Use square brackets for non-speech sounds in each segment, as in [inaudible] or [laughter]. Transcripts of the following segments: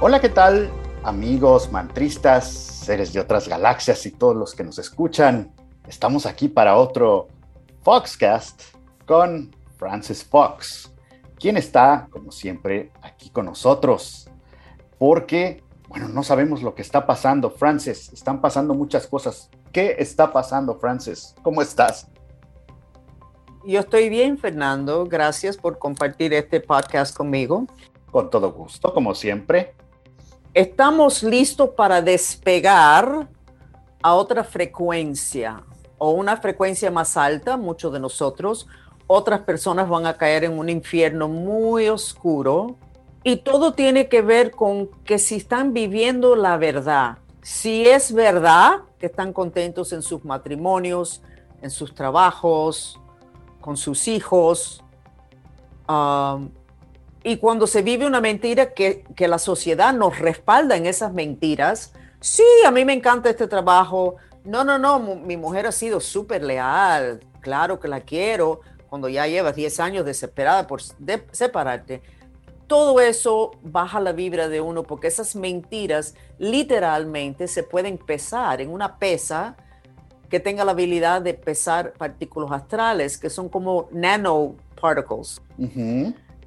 Hola, ¿qué tal? Amigos, mantristas, seres de otras galaxias y todos los que nos escuchan. Estamos aquí para otro Foxcast con Francis Fox, quien está, como siempre, aquí con nosotros. Porque, bueno, no sabemos lo que está pasando, Francis. Están pasando muchas cosas. ¿Qué está pasando, Francis? ¿Cómo estás? Yo estoy bien, Fernando. Gracias por compartir este podcast conmigo. Con todo gusto, como siempre. Estamos listos para despegar a otra frecuencia o una frecuencia más alta, muchos de nosotros. Otras personas van a caer en un infierno muy oscuro. Y todo tiene que ver con que si están viviendo la verdad, si es verdad que están contentos en sus matrimonios, en sus trabajos, con sus hijos, um, y cuando se vive una mentira que, que, la sociedad nos respalda en esas mentiras, sí, a mí me encanta este trabajo, no, no, no, mi mujer ha sido súper leal, claro que la quiero, cuando ya llevas 10 años desesperada por separarte. Todo eso baja la vibra de uno porque esas mentiras literalmente se pueden pesar en una pesa que tenga la habilidad de pesar partículas astrales, que son como nanoparticles.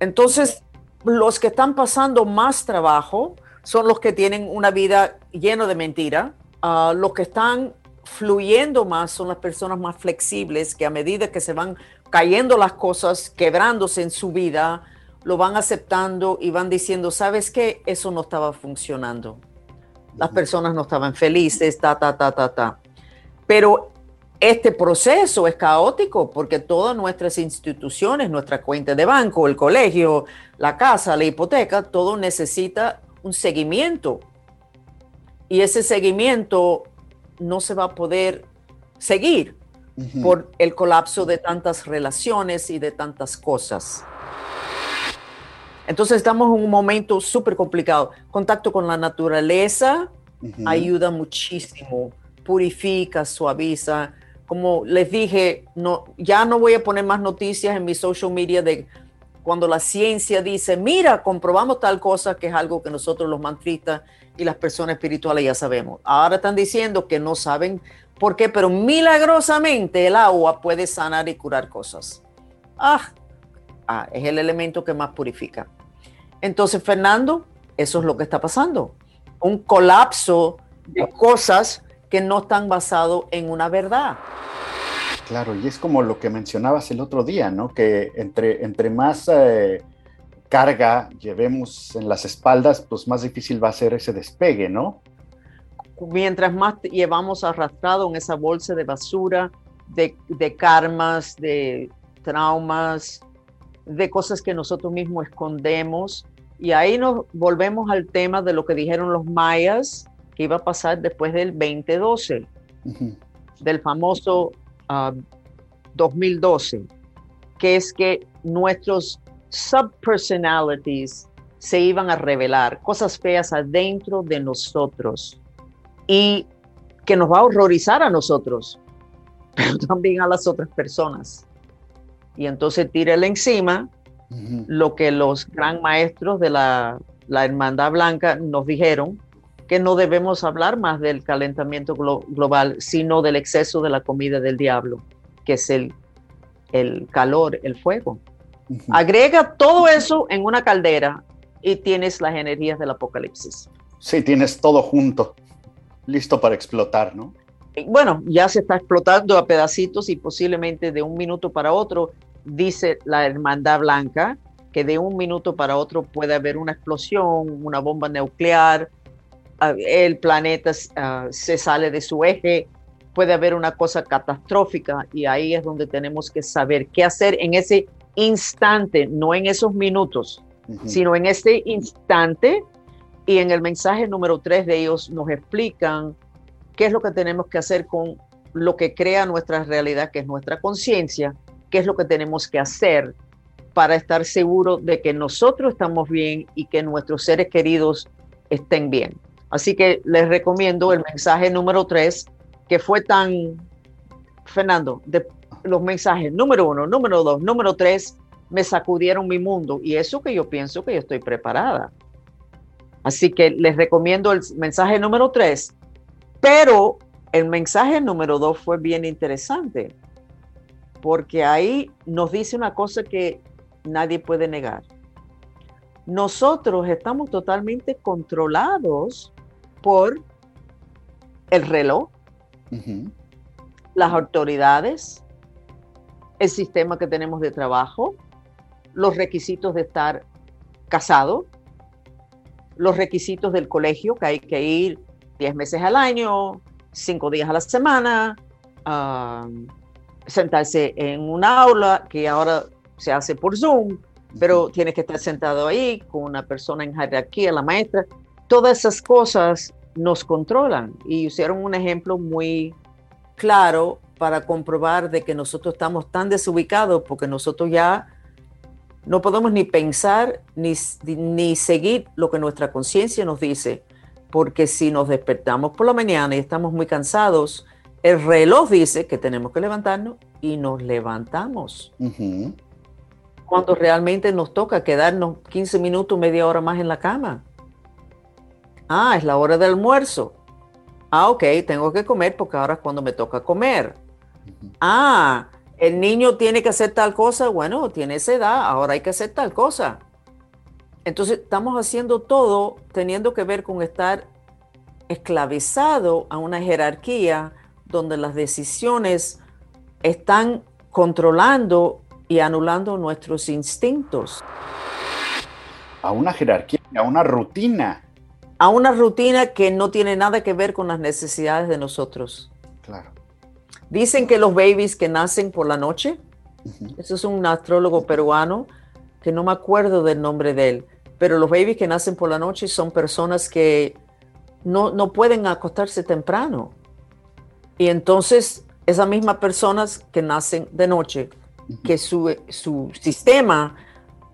Entonces, los que están pasando más trabajo son los que tienen una vida llena de mentira. Uh, los que están fluyendo más son las personas más flexibles que a medida que se van cayendo las cosas, quebrándose en su vida, lo van aceptando y van diciendo, ¿sabes qué? Eso no estaba funcionando. Las personas no estaban felices, ta, ta, ta, ta, ta. Pero este proceso es caótico porque todas nuestras instituciones, nuestra cuenta de banco, el colegio, la casa, la hipoteca, todo necesita un seguimiento. Y ese seguimiento no se va a poder seguir por el colapso de tantas relaciones y de tantas cosas. Entonces estamos en un momento súper complicado. Contacto con la naturaleza ayuda muchísimo purifica, suaviza. Como les dije, no, ya no voy a poner más noticias en mi social media de cuando la ciencia dice, mira, comprobamos tal cosa, que es algo que nosotros los mantristas y las personas espirituales ya sabemos. Ahora están diciendo que no saben por qué, pero milagrosamente el agua puede sanar y curar cosas. Ah, ah es el elemento que más purifica. Entonces, Fernando, eso es lo que está pasando. Un colapso de cosas que no están basados en una verdad. Claro, y es como lo que mencionabas el otro día, ¿no? Que entre, entre más eh, carga llevemos en las espaldas, pues más difícil va a ser ese despegue, ¿no? Mientras más llevamos arrastrado en esa bolsa de basura, de, de karmas, de traumas, de cosas que nosotros mismos escondemos. Y ahí nos volvemos al tema de lo que dijeron los mayas, que iba a pasar después del 2012, del famoso 2012, ah, que es que nuestros subpersonalities se iban a revelar, cosas feas adentro de nosotros y que nos va a horrorizar a nosotros, [laughs] pero también a las otras personas. Y entonces tírele encima lo que los gran maestros de la, la Hermandad Blanca nos dijeron, que no debemos hablar más del calentamiento global, sino del exceso de la comida del diablo, que es el, el calor, el fuego. Agrega todo eso en una caldera y tienes las energías del apocalipsis. Sí, tienes todo junto, listo para explotar, ¿no? bueno, ya se está explotando a pedacitos y posiblemente de un minuto para otro, dice la Hermandad Blanca, que de un minuto para otro puede haber una explosión, una bomba nuclear, el planeta ah, se sale de su eje, puede haber una cosa catastrófica y ahí es donde tenemos que saber qué hacer en ese instante, no en esos minutos, sino en este instante. Y en el mensaje número tres de ellos nos explican qué es lo que tenemos que hacer con lo que crea nuestra realidad, que es nuestra conciencia, qué es lo que tenemos que hacer para estar seguros de que nosotros estamos bien y que nuestros seres queridos estén bien. Así que les recomiendo el mensaje número tres, que fue tan, Fernando, de los mensajes número uno, número dos, número tres, me sacudieron mi mundo. Y eso que yo pienso que yo estoy preparada. Así que les recomiendo el mensaje número tres, pero el mensaje número dos fue bien interesante, porque ahí nos dice una cosa que nadie puede negar. Nosotros estamos totalmente controlados por el reloj, las autoridades, el sistema que tenemos de trabajo, los requisitos de estar casado, los requisitos del colegio, que hay que ir 10 meses al año, 5 días a la semana, sentarse en un aula que ahora se hace por Zoom, pero tienes que estar sentado ahí con una persona en jerarquía, la maestra. Todas esas cosas nos controlan y hicieron un ejemplo muy claro para comprobar de que nosotros estamos tan desubicados porque nosotros ya no podemos ni pensar ni, ni seguir lo que nuestra conciencia nos dice, porque si nos despertamos por la mañana y estamos muy cansados, el reloj dice que tenemos que levantarnos y nos levantamos. Cuando realmente nos toca quedarnos 15 minutos, media hora más en la cama. Ah, es la hora del almuerzo. Ah, ok, tengo que comer porque ahora es cuando me toca comer. Ah, el niño tiene que hacer tal cosa, bueno, tiene esa edad, ahora hay que hacer tal cosa. Entonces estamos haciendo todo teniendo que ver con estar esclavizado a una jerarquía donde las decisiones están controlando y anulando nuestros instintos. A una jerarquía, a una rutina. A una rutina que no tiene nada que ver con las necesidades de nosotros. Claro. Dicen que los babies que nacen por la noche, eso es un astrólogo peruano, que no me acuerdo del nombre de él, pero los babies que nacen por la noche son personas que no, no pueden acostarse temprano. Y entonces esas mismas personas que nacen de noche, que su, su sistema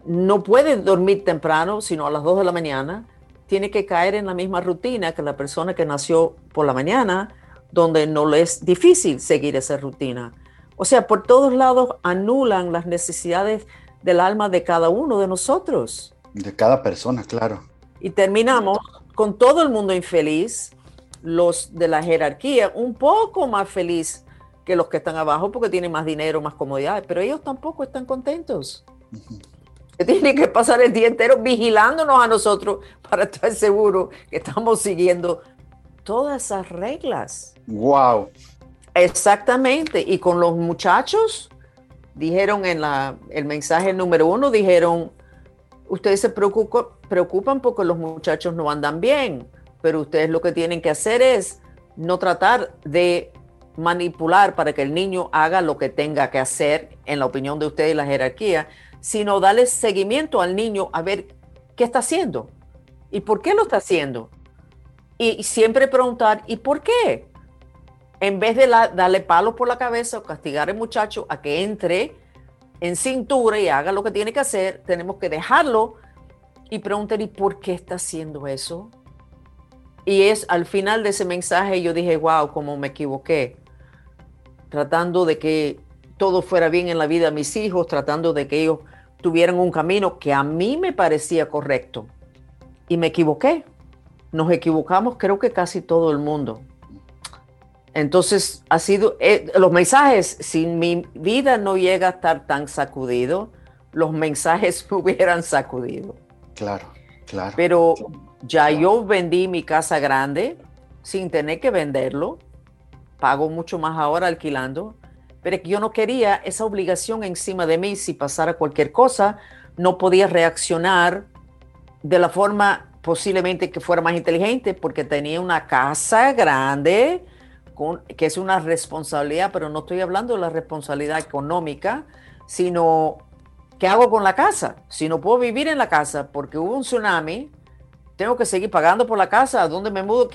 no puede dormir temprano, sino a las 2 de la mañana, tiene que caer en la misma rutina que la persona que nació por la mañana, donde no le es difícil seguir esa rutina. O sea, por todos lados anulan las necesidades del alma de cada uno de nosotros. De cada persona, claro. Y terminamos con todo el mundo infeliz, los de la jerarquía un poco más feliz que los que están abajo porque tienen más dinero, más comodidades, pero ellos tampoco están contentos. Tienen que pasar el día entero vigilándonos a nosotros para estar seguros que estamos siguiendo todas esas reglas. Wow. Exactamente. Y con los muchachos, dijeron en la, el mensaje número uno, dijeron, ustedes se preocupan porque los muchachos no andan bien, pero ustedes lo que tienen que hacer es no tratar de manipular para que el niño haga lo que tenga que hacer, en la opinión de ustedes y la jerarquía, sino darle seguimiento al niño a ver qué está haciendo y por qué lo está haciendo y siempre preguntar, ¿y por qué? En vez de darle palos por la cabeza o castigar al muchacho a que entre en cintura y haga lo que tiene que hacer, tenemos que dejarlo y preguntar, ¿y por qué está haciendo eso? Y es al final de ese mensaje yo dije, wow, cómo me equivoqué. Tratando de que todo fuera bien en la vida de mis hijos, tratando de que ellos tuvieran un camino que a mí me parecía correcto. Y me equivoqué nos equivocamos creo que casi todo el mundo. Entonces, ha sido, eh, los mensajes, si mi vida no llega a estar tan sacudido, los mensajes [laughs] me hubieran sacudido. Claro, claro. Pero ya yo vendí mi casa grande sin tener que venderlo. Pago mucho más ahora alquilando. Pero yo no quería esa obligación encima de mí. Si pasara cualquier cosa, no podía reaccionar de la forma posiblemente que fuera más inteligente porque tenía una casa grande, con, que es una responsabilidad, pero no estoy hablando de la responsabilidad económica, sino qué hago con la casa. Si no puedo vivir en la casa porque hubo un tsunami, tengo que seguir pagando por la casa, ¿a dónde me mudo?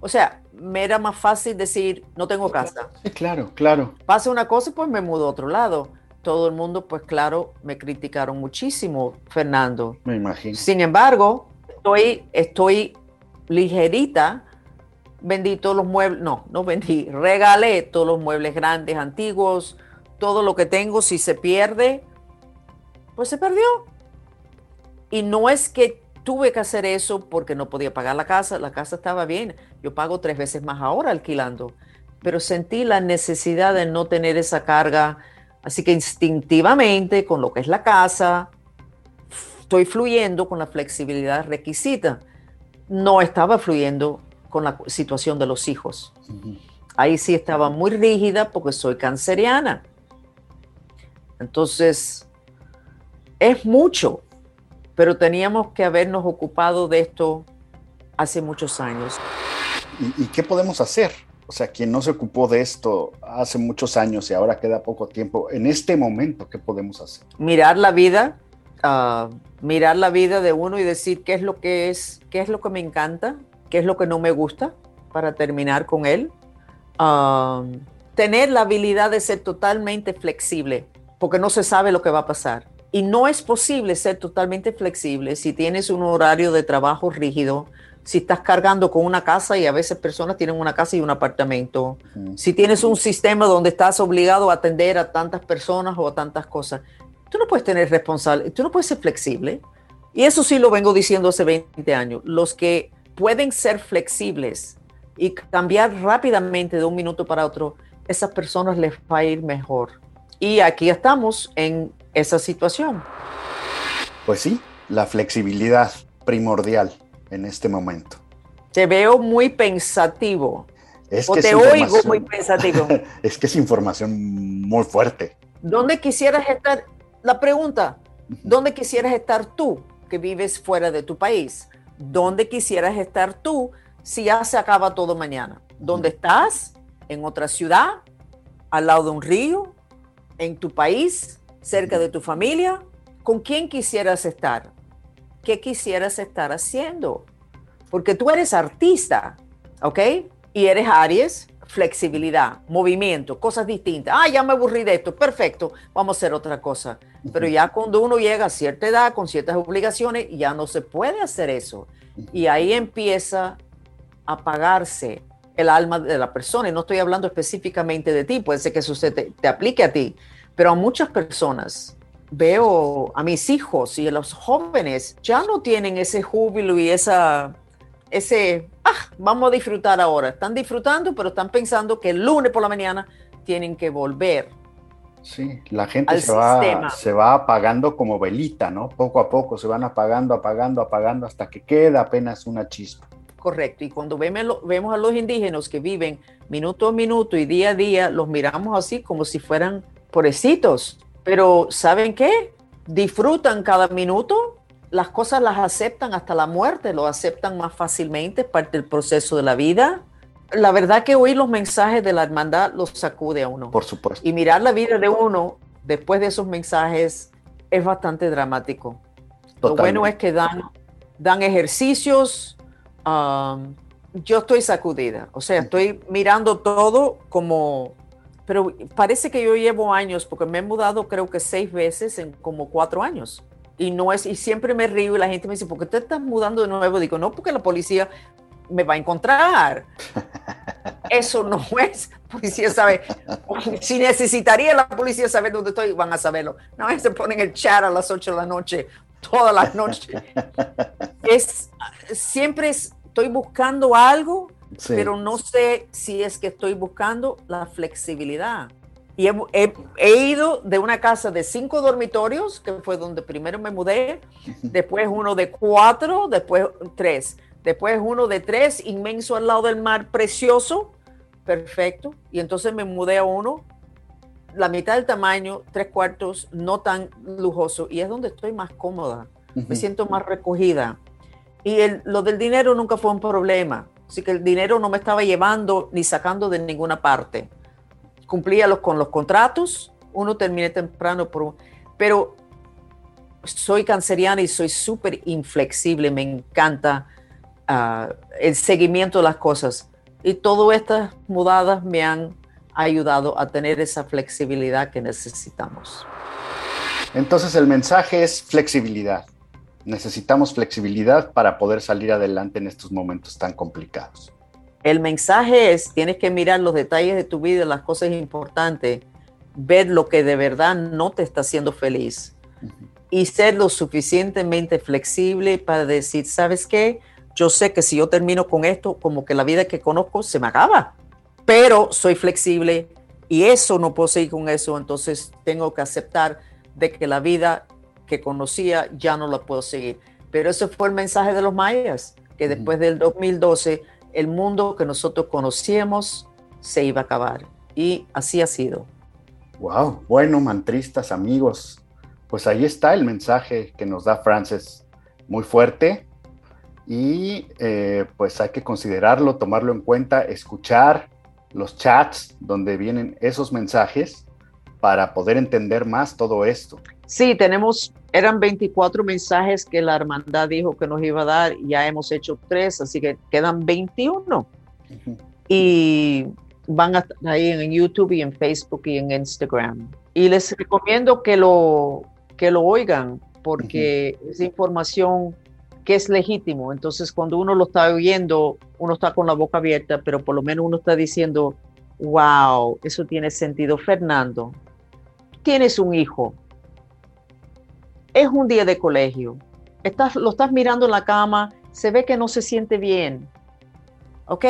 O sea, me era más fácil decir, no tengo casa. Claro, claro. Pasa una cosa, pues me mudo a otro lado. Todo el mundo, pues claro, me criticaron muchísimo, Fernando. Me imagino. Sin embargo, estoy, estoy ligerita, vendí todos los muebles, no, no vendí, regalé todos los muebles grandes, antiguos, todo lo que tengo, si se pierde, pues se perdió. Y no es que tuve que hacer eso porque no podía pagar la casa, la casa estaba bien, yo pago tres veces más ahora alquilando, pero sentí la necesidad de no tener esa carga, así que instintivamente con lo que es la casa, estoy fluyendo con la flexibilidad requisita. No estaba fluyendo con la situación de los hijos. Ahí sí estaba muy rígida porque soy canceriana. Entonces, es mucho, pero teníamos que habernos ocupado de esto hace muchos años. ¿Y, qué podemos hacer? O sea, quien no se ocupó de esto hace muchos años y ahora queda poco tiempo, en este momento, ¿qué podemos hacer? Mirar la vida, ah, mirar la vida de uno y decir qué es lo que es, qué es lo que me encanta, qué es lo que no me gusta para terminar con él. Ah, tener la habilidad de ser totalmente flexible, porque no se sabe lo que va a pasar. Y no es posible ser totalmente flexible si tienes un horario de trabajo rígido, si estás cargando con una casa y a veces personas tienen una casa y un apartamento, mm. si tienes un sistema donde estás obligado a atender a tantas personas o a tantas cosas, tú no puedes tener responsable, tú no puedes ser flexible. Y eso sí lo vengo diciendo hace 20 años. Los que pueden ser flexibles y cambiar rápidamente de un minuto para otro, esas personas les va a ir mejor. Y aquí estamos en esa situación. Pues sí, la flexibilidad primordial en este momento. Te veo muy pensativo. Es o que te oigo muy pensativo. [laughs] es que es información muy fuerte. ¿Dónde quisieras estar? La pregunta, ¿dónde quisieras estar tú que vives fuera de tu país? ¿Dónde quisieras estar tú si ya se acaba todo mañana? ¿Dónde estás? ¿En otra ciudad? ¿Al lado de un río? ¿En tu país? Cerca de tu familia, ¿con quién quisieras estar? ¿Qué quisieras estar haciendo? Porque tú eres artista, ¿ok? Y eres Aries, flexibilidad, movimiento, cosas distintas. Ah, ya me aburrí de esto, perfecto, vamos a hacer otra cosa. Pero ya cuando uno llega a cierta edad, con ciertas obligaciones, ya no se puede hacer eso. Y ahí empieza a apagarse el alma de la persona. Y no estoy hablando específicamente de ti, puede ser que eso se te aplique a ti, pero a muchas personas veo a mis hijos y a los jóvenes ya no tienen ese júbilo y esa ese ah, vamos a disfrutar ahora. Están disfrutando, pero están pensando que el lunes por la mañana tienen que volver. Sí, la gente se va, se va apagando como velita, ¿no? Poco a poco se van apagando, apagando, apagando hasta que queda apenas una chispa. Correcto, y cuando vemos a los indígenas que viven minuto a minuto y día a día, los miramos así como si fueran pobrecitos, pero ¿saben qué? Disfrutan cada minuto, las cosas las aceptan hasta la muerte, lo aceptan más fácilmente, parte del proceso de la vida. La verdad que oír los mensajes de la hermandad los sacude a uno. Por supuesto. Y mirar la vida de uno después de esos mensajes es bastante dramático. Lo bueno es que dan, dan ejercicios. Um, yo estoy sacudida, o sea, estoy mirando todo como pero parece que yo llevo años, porque me he mudado creo que seis veces en como cuatro años. Y no es, y siempre me río y la gente me dice, ¿por qué te estás mudando de nuevo? Digo, no, porque la policía me va a encontrar. [laughs] Eso no es, policía sabe, si necesitaría la policía saber dónde estoy, van a saberlo. No, se ponen el chat a las ocho de la noche, todas las noches. [laughs] Es, siempre estoy buscando algo pero no sé si es que estoy buscando la flexibilidad. Y he, ido de una casa de cinco dormitorios, que fue donde primero me mudé, después uno de cuatro, después tres, después uno de tres, inmenso al lado del mar, precioso, perfecto, y entonces me mudé a uno, la mitad del tamaño, tres cuartos, no tan lujoso, y es donde estoy más cómoda, me siento más recogida. Y lo del dinero nunca fue un problema. Así que el dinero no me estaba llevando ni sacando de ninguna parte. Cumplía los, con los contratos, uno terminé temprano, pero soy canceriana y soy súper inflexible, me encanta ah, el seguimiento de las cosas. Y todas estas mudadas me han ayudado a tener esa flexibilidad que necesitamos. Entonces el mensaje es flexibilidad necesitamos flexibilidad para poder salir adelante en estos momentos tan complicados. El mensaje es, tienes que mirar los detalles de tu vida, las cosas importantes, ver lo que de verdad no te está haciendo feliz. y ser lo suficientemente flexible para decir, ¿sabes qué? Yo sé que si yo termino con esto, como que la vida que conozco se me acaba, pero soy flexible y eso no puedo seguir con eso, entonces tengo que aceptar de que la vida que conocía ya no la puedo seguir. Pero ese fue el mensaje de los mayas, que después del 2012 el mundo que nosotros conocíamos se iba a acabar. Y así ha sido. Wow, bueno, mantristas, amigos, pues ahí está el mensaje que nos da Frances, muy fuerte. Y eh, pues hay que considerarlo, tomarlo en cuenta, escuchar los chats donde vienen esos mensajes para poder entender más todo esto. Sí, tenemos, eran 24 mensajes que la hermandad dijo que nos iba a dar, ya hemos hecho tres, así que quedan 21. Y van a estar ahí en YouTube y en Facebook y en Instagram. Y les recomiendo que lo, que lo oigan, porque es información que es legítimo. Entonces, cuando uno lo está oyendo, uno está con la boca abierta, pero por lo menos uno está diciendo, wow, eso tiene sentido. Fernando, tienes un hijo, es un día de colegio, estás, lo estás mirando en la cama, se ve que no se siente bien, ¿ok?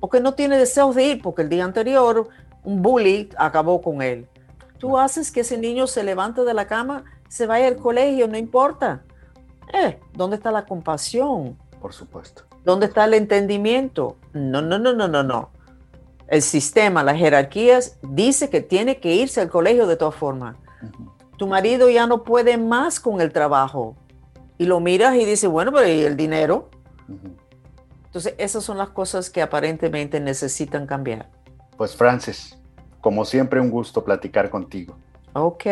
O que no tiene deseos de ir porque el día anterior un bully acabó con él. Tú haces que ese niño se levante de la cama, se vaya al colegio, no importa. Eh, ¿Dónde está la compasión? Por supuesto. ¿Dónde está el entendimiento? No, no, no, no, no, no. El sistema, las jerarquías, dice que tiene que irse al colegio de todas formas. Tu marido ya no puede más con el trabajo. Y lo miras y dices, bueno, pero ¿y el dinero? Entonces, esas son las cosas que aparentemente necesitan cambiar. Pues Francis, como siempre, un gusto platicar contigo. Ok,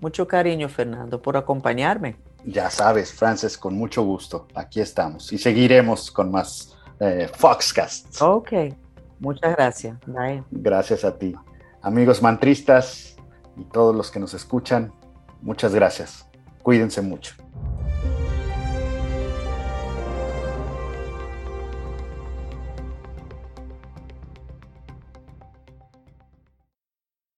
mucho cariño, Fernando, por acompañarme. Ya sabes, Francis, con mucho gusto. Aquí estamos y seguiremos con más eh, Foxcasts. Ok, muchas gracias. Bye. Gracias a ti. Amigos mantristas y todos los que nos escuchan, muchas gracias. Cuídense mucho.